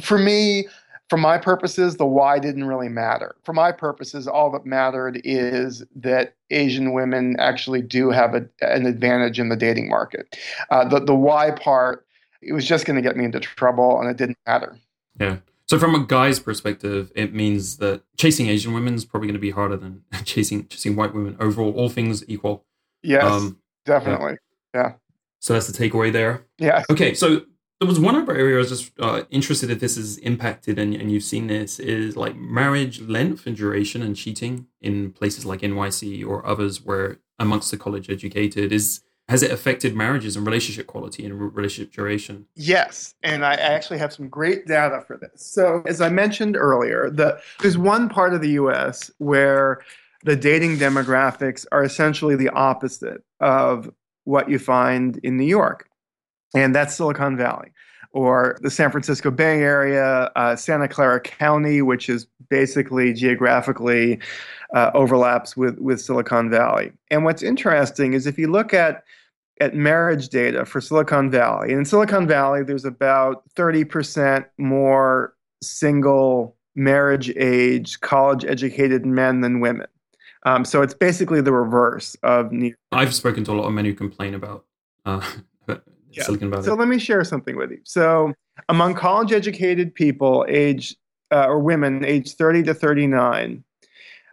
For me, for my purposes, the why didn't really matter. For my purposes, all that mattered is that Asian women actually do have a, an advantage in the dating market. Uh, the the why part, it was just going to get me into trouble, and it didn't matter. Yeah. So from a guy's perspective, it means that chasing Asian women is probably going to be harder than chasing chasing white women. Overall, all things equal. Yes, um, definitely. Yeah. yeah. So that's the takeaway there. Yeah. Okay. So there was one other area I was just uh, interested if this is impacted, and, and you've seen this is like marriage length and duration and cheating in places like NYC or others where amongst the college educated is has it affected marriages and relationship quality and relationship duration? Yes, and I actually have some great data for this. So, as I mentioned earlier, the, there's one part of the U.S. where the dating demographics are essentially the opposite of what you find in New York, and that's Silicon Valley or the San Francisco Bay Area, uh, Santa Clara County, which is basically geographically uh, overlaps with, with Silicon Valley. And what's interesting is if you look at at marriage data for Silicon Valley, and in Silicon Valley, there's about 30% more single marriage age, college educated men than women. Um, so it's basically the reverse of New York. I've spoken to a lot of men who complain about uh, yeah. Silicon Valley. So let me share something with you. So among college educated people age uh, or women age 30 to 39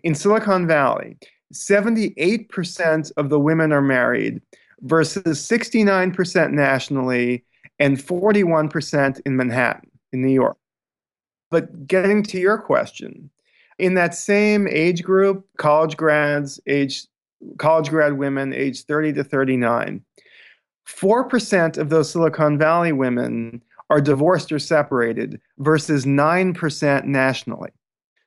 in Silicon Valley, 78% of the women are married versus 69% nationally and 41% in Manhattan. in New York. But getting to your question, in that same age group, college grads, age college grad women aged 30 to 39, 4% of those Silicon Valley women are divorced or separated versus 9% nationally.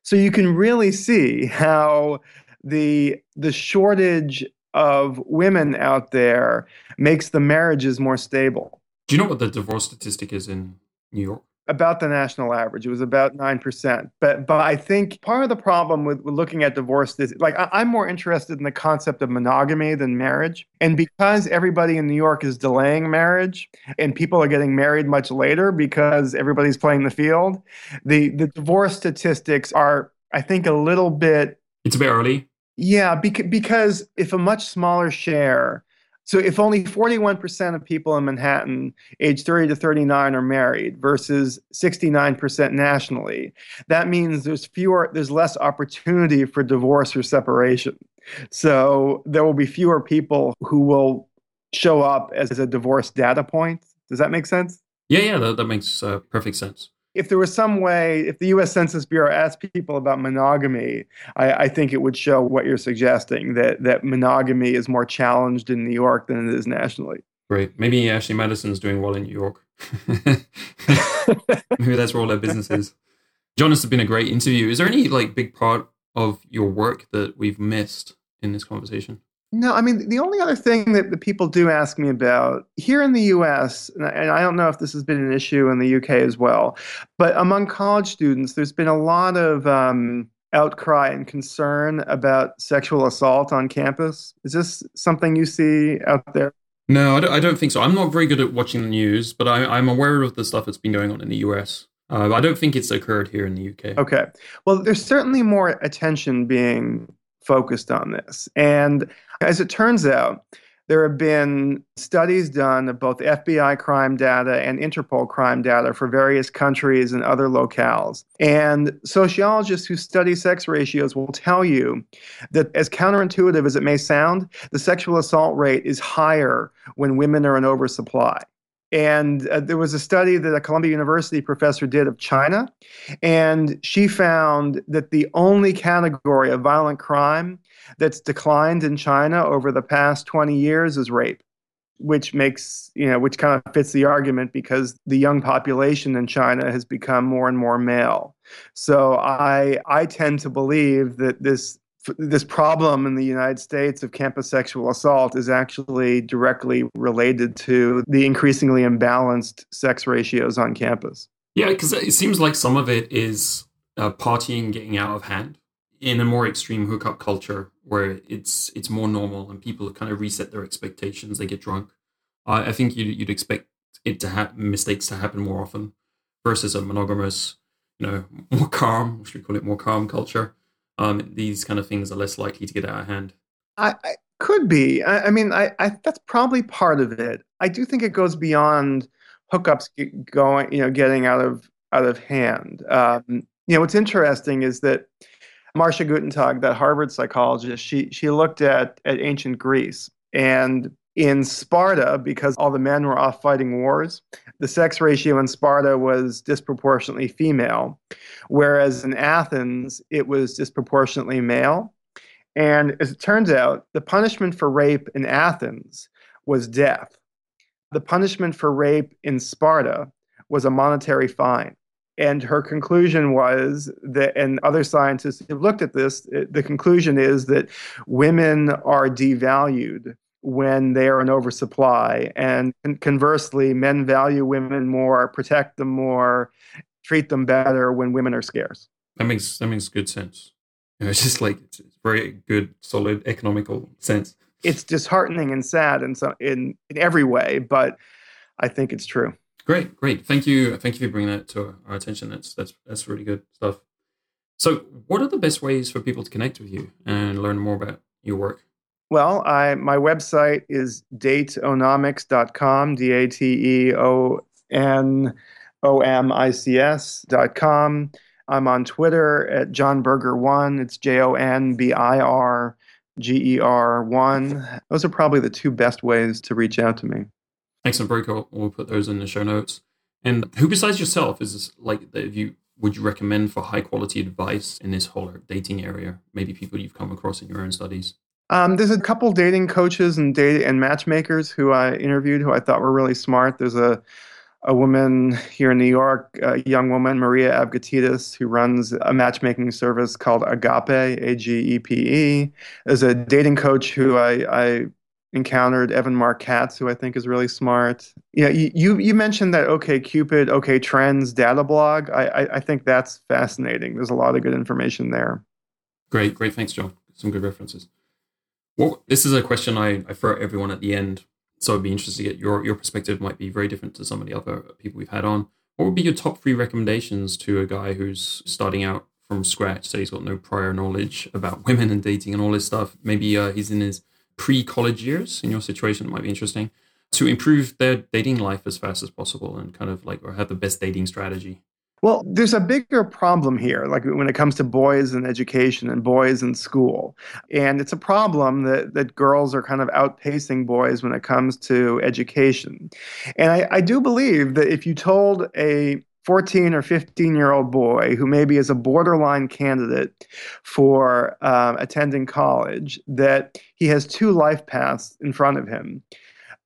So you can really see how the the shortage of women out there makes the marriages more stable. Do you know what the divorce statistic is in New York? about the national average. It was about nine percent. But but I think part of the problem with, with looking at divorce is like I, I'm more interested in the concept of monogamy than marriage. And because everybody in New York is delaying marriage and people are getting married much later because everybody's playing the field, the the divorce statistics are I think a little bit. It's a bit early. Yeah, because if a much smaller share so if only 41% of people in Manhattan age 30 to 39 are married versus 69% nationally, that means there's fewer there's less opportunity for divorce or separation. So there will be fewer people who will show up as a divorce data point. Does that make sense? Yeah, yeah, that, that makes uh, perfect sense if there was some way, if the U.S. Census Bureau asked people about monogamy, I, I, think it would show what you're suggesting that that monogamy is more challenged in New York than it is nationally. Great. Maybe Ashley Madison's doing well in New York. Maybe that's where all their business is. Jon, this has been a great interview. Is there any like big part of your work that we've missed in this conversation? No, I mean, the only other thing that the people do ask me about here in the US, and I don't know if this has been an issue in the UK as well, but among college students, there's been a lot of um, outcry and concern about sexual assault on campus. Is this something you see out there? No, I don't, I don't think so. I'm not very good at watching the news, but I, am aware of the stuff that's been going on in the US. Uh, I don't think it's occurred here in the UK. Okay. Well, there's certainly more attention being focused on this. And as it turns out, there have been studies done of both FBI crime data and Interpol crime data for various countries and other locales. And sociologists who study sex ratios will tell you that, as counterintuitive as it may sound, the sexual assault rate is higher when women are in oversupply. And uh, there was a study that a Columbia University professor did of China, and she found that the only category of violent crime that's declined in China over the past 20 years is rape, which makes, you know, which kind of fits the argument because the young population in China has become more and more male. So I I tend to believe that this this problem in the United States of campus sexual assault is actually directly related to the increasingly imbalanced sex ratios on campus. Yeah, because it seems like some of it is uh, partying getting out of hand in a more extreme hookup culture where it's it's more normal and people kind of reset their expectations. They get drunk. Uh, I think you'd, you'd expect it to have mistakes to happen more often versus a monogamous, you know, more calm. Should we call it more calm culture? Um, these kind of things are less likely to get out of hand. I, I could be. I, I mean, I, I, that's probably part of it. I do think it goes beyond hookups going, you know, getting out of out of hand. Um, you know, what's interesting is that Marcia Guttentag, that Harvard psychologist, she she looked at at ancient Greece and in Sparta, because all the men were off fighting wars, the sex ratio in Sparta was disproportionately female, whereas in Athens, it was disproportionately male. And as it turns out, the punishment for rape in Athens was death. The punishment for rape in Sparta was a monetary fine. And her conclusion was that, and other scientists have looked at this, the conclusion is that women are devalued when they are in oversupply. And conversely, men value women more, protect them more, treat them better when women are scarce. That makes that makes good sense. You know, it's just like it's very good, solid economical sense. It's disheartening and sad in some in in every way, but I think it's true. Great, great. Thank you, thank you for bringing that to our attention. That's that's that's really good stuff. So, what are the best ways for people to connect with you and learn more about your work? Well, I my website is dateonomics.com, D A T E O N O M I C S.com. I'm on Twitter at Jon Birger1. It's J O N B I R G E R 1. Those are probably the two best ways to reach out to me. Excellent, Breaker. We'll put those in the show notes. And who besides yourself is this like that you would you recommend for high quality advice in this whole dating area? Maybe people you've come across in your own studies. Um, there's a couple dating coaches and date and matchmakers who I interviewed who I thought were really smart. There's a a woman here in New York, a young woman, Maria Avgitidis, who runs a matchmaking service called Agape, A G E P E. There's a dating coach who I, I encountered, Evan Marc Katz, who I think is really smart. You know, you, you mentioned that OK Cupid, OK Trends data blog. I, I, I think that's fascinating. There's a lot of good information there. Great, great. Thanks, Jon. Some good references. Well, this is a question I, I throw at everyone at the end so I'd be interested to get your your perspective. Might be very different to some of the other people we've had on. What would be your top three recommendations to a guy who's starting out from scratch? Say he's got no prior knowledge about women and dating and all this stuff. Maybe uh, he's in his pre-college years. In your situation, it might be interesting to improve their dating life as fast as possible and kind of like or have the best dating strategy. Well, there's a bigger problem here, like when it comes to boys and education and boys in school. And it's a problem that, that girls are kind of outpacing boys when it comes to education. And I, I do believe that if you told a 14 or 15 year old boy who maybe is a borderline candidate for um, attending college that he has two life paths in front of him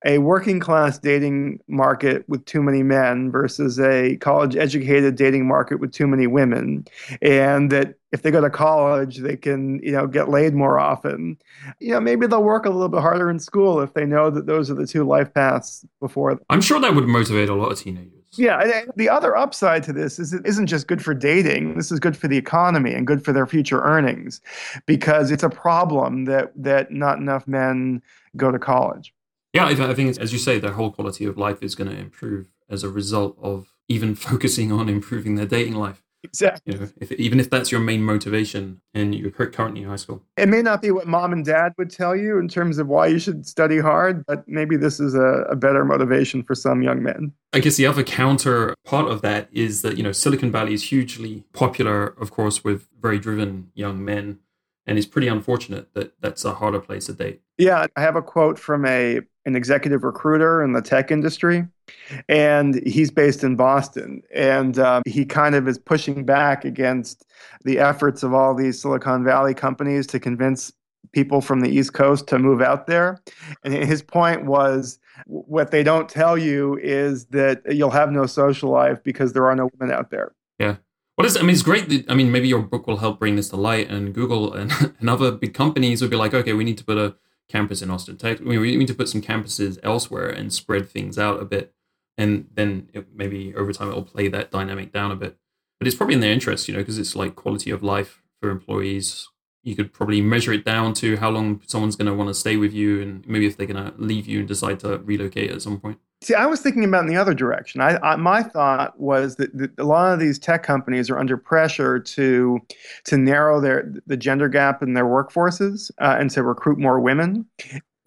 a working class dating market with too many men versus a college educated dating market with too many women. And that if they go to college they can you know get laid more often. You know maybe they'll work a little bit harder in school if they know that those are the two life paths before them. i'm sure that would motivate a lot of teenagers. Yeah the other upside to this is it isn't just good for dating. This is good for the economy and good for their future earnings because it's a problem that that not enough men go to college yeah, I think, as you say, their whole quality of life is going to improve as a result of even focusing on improving their dating life. Exactly. You know, if, even if that's your main motivation and you're currently in high school. It may not be what mom and dad would tell you in terms of why you should study hard, but maybe this is a, a better motivation for some young men. I guess the other counter part of that is that, you know, Silicon Valley is hugely popular, of course, with very driven young men. And it's pretty unfortunate that that's a harder place to date. Yeah, I have a quote from a an executive recruiter in the tech industry, and he's based in Boston. And um, he kind of is pushing back against the efforts of all these Silicon Valley companies to convince people from the East Coast to move out there. And his point was what they don't tell you is that you'll have no social life because there are no women out there. Yeah. What is? I mean, it's great. That, I mean, maybe your book will help bring this to light, and Google and, and other big companies would be like, okay, we need to put a campus in Austin, Texas. We need to put some campuses elsewhere and spread things out a bit. And then it, maybe over time it'll play that dynamic down a bit. But it's probably in their interest, you know, because it's like quality of life for employees. You could probably measure it down to how long someone's going to want to stay with you, and maybe if they're going to leave you and decide to relocate at some point. See, I was thinking about in the other direction. I, I, my thought was that, that, a lot of these tech companies are under pressure to to narrow their the gender gap in their workforces uh, and to recruit more women.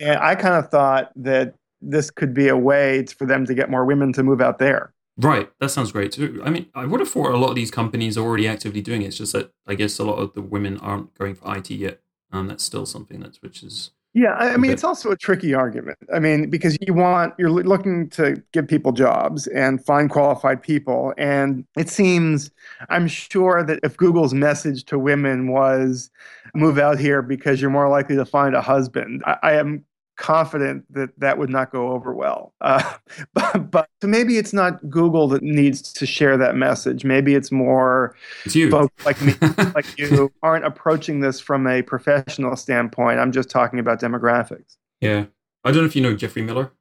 And I kind of thought that this could be a way for them to get more women to move out there. Right, that sounds great too. I mean, I would have thought a lot of these companies are already actively doing it. It's just that I guess a lot of the women aren't going for IT yet, and that's still something that's which is yeah, I mean, it's also a tricky argument. I mean, because you want, you're looking to give people jobs and find qualified people. And it seems, I'm sure that if Google's message to women was move out here because you're more likely to find a husband, I, I am confident that that would not go over well. Uh, but, but so maybe it's not Google that needs to share that message. Maybe it's more it's you. folks like me, like you, aren't approaching this from a professional standpoint. I'm just talking about demographics. Yeah, I don't know if you know Jeffrey Miller.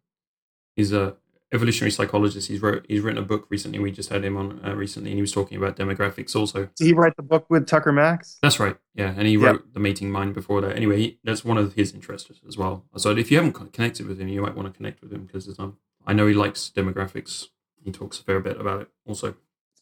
He's a evolutionary psychologist. He's wrote he's written a book recently. We just had him on uh, recently, and he was talking about demographics also. Did he write the book with Tucker Max? That's right. Yeah, and he wrote the Mating Mind before that. Anyway, he, that's one of his interests as well. So if you haven't connected with him, you might want to connect with him because um, I know he likes demographics. He talks a fair bit about it also.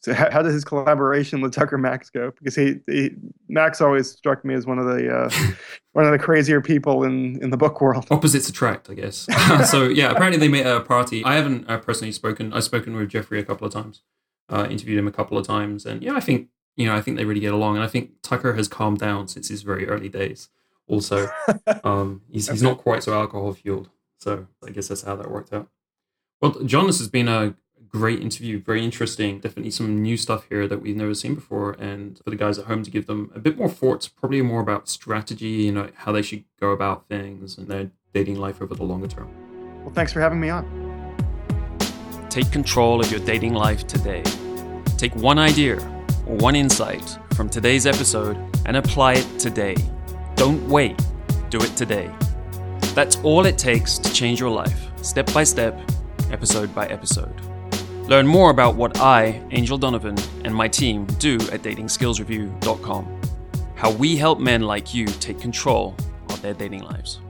So how, how did his collaboration with Tucker Max go? Because he, he Max always struck me as one of the uh, one of the crazier people in in the book world. Opposites attract, I guess. so yeah, apparently they met at a party. I haven't uh, personally spoken. I've spoken with Jeffrey a couple of times, uh, interviewed him a couple of times, and yeah, I think you know I think they really get along, and I think Tucker has calmed down since his very early days. Also, um, he's he's not quite so alcohol fueled. So I guess that's how that worked out. Well, Jon, this has been a great interview, very interesting. Definitely some new stuff here that we've never seen before. And for the guys at home to give them a bit more thoughts, probably more about strategy, you know, how they should go about things and their dating life over the longer term. Well, thanks for having me on. Take control of your dating life today. Take one idea or one insight from today's episode and apply it today. Don't wait, do it today. That's all it takes to change your life, step by step, episode by episode. Learn more about what I, Angel Donovan, and my team do at datingskillsreview.com. How we help men like you take control of their dating lives.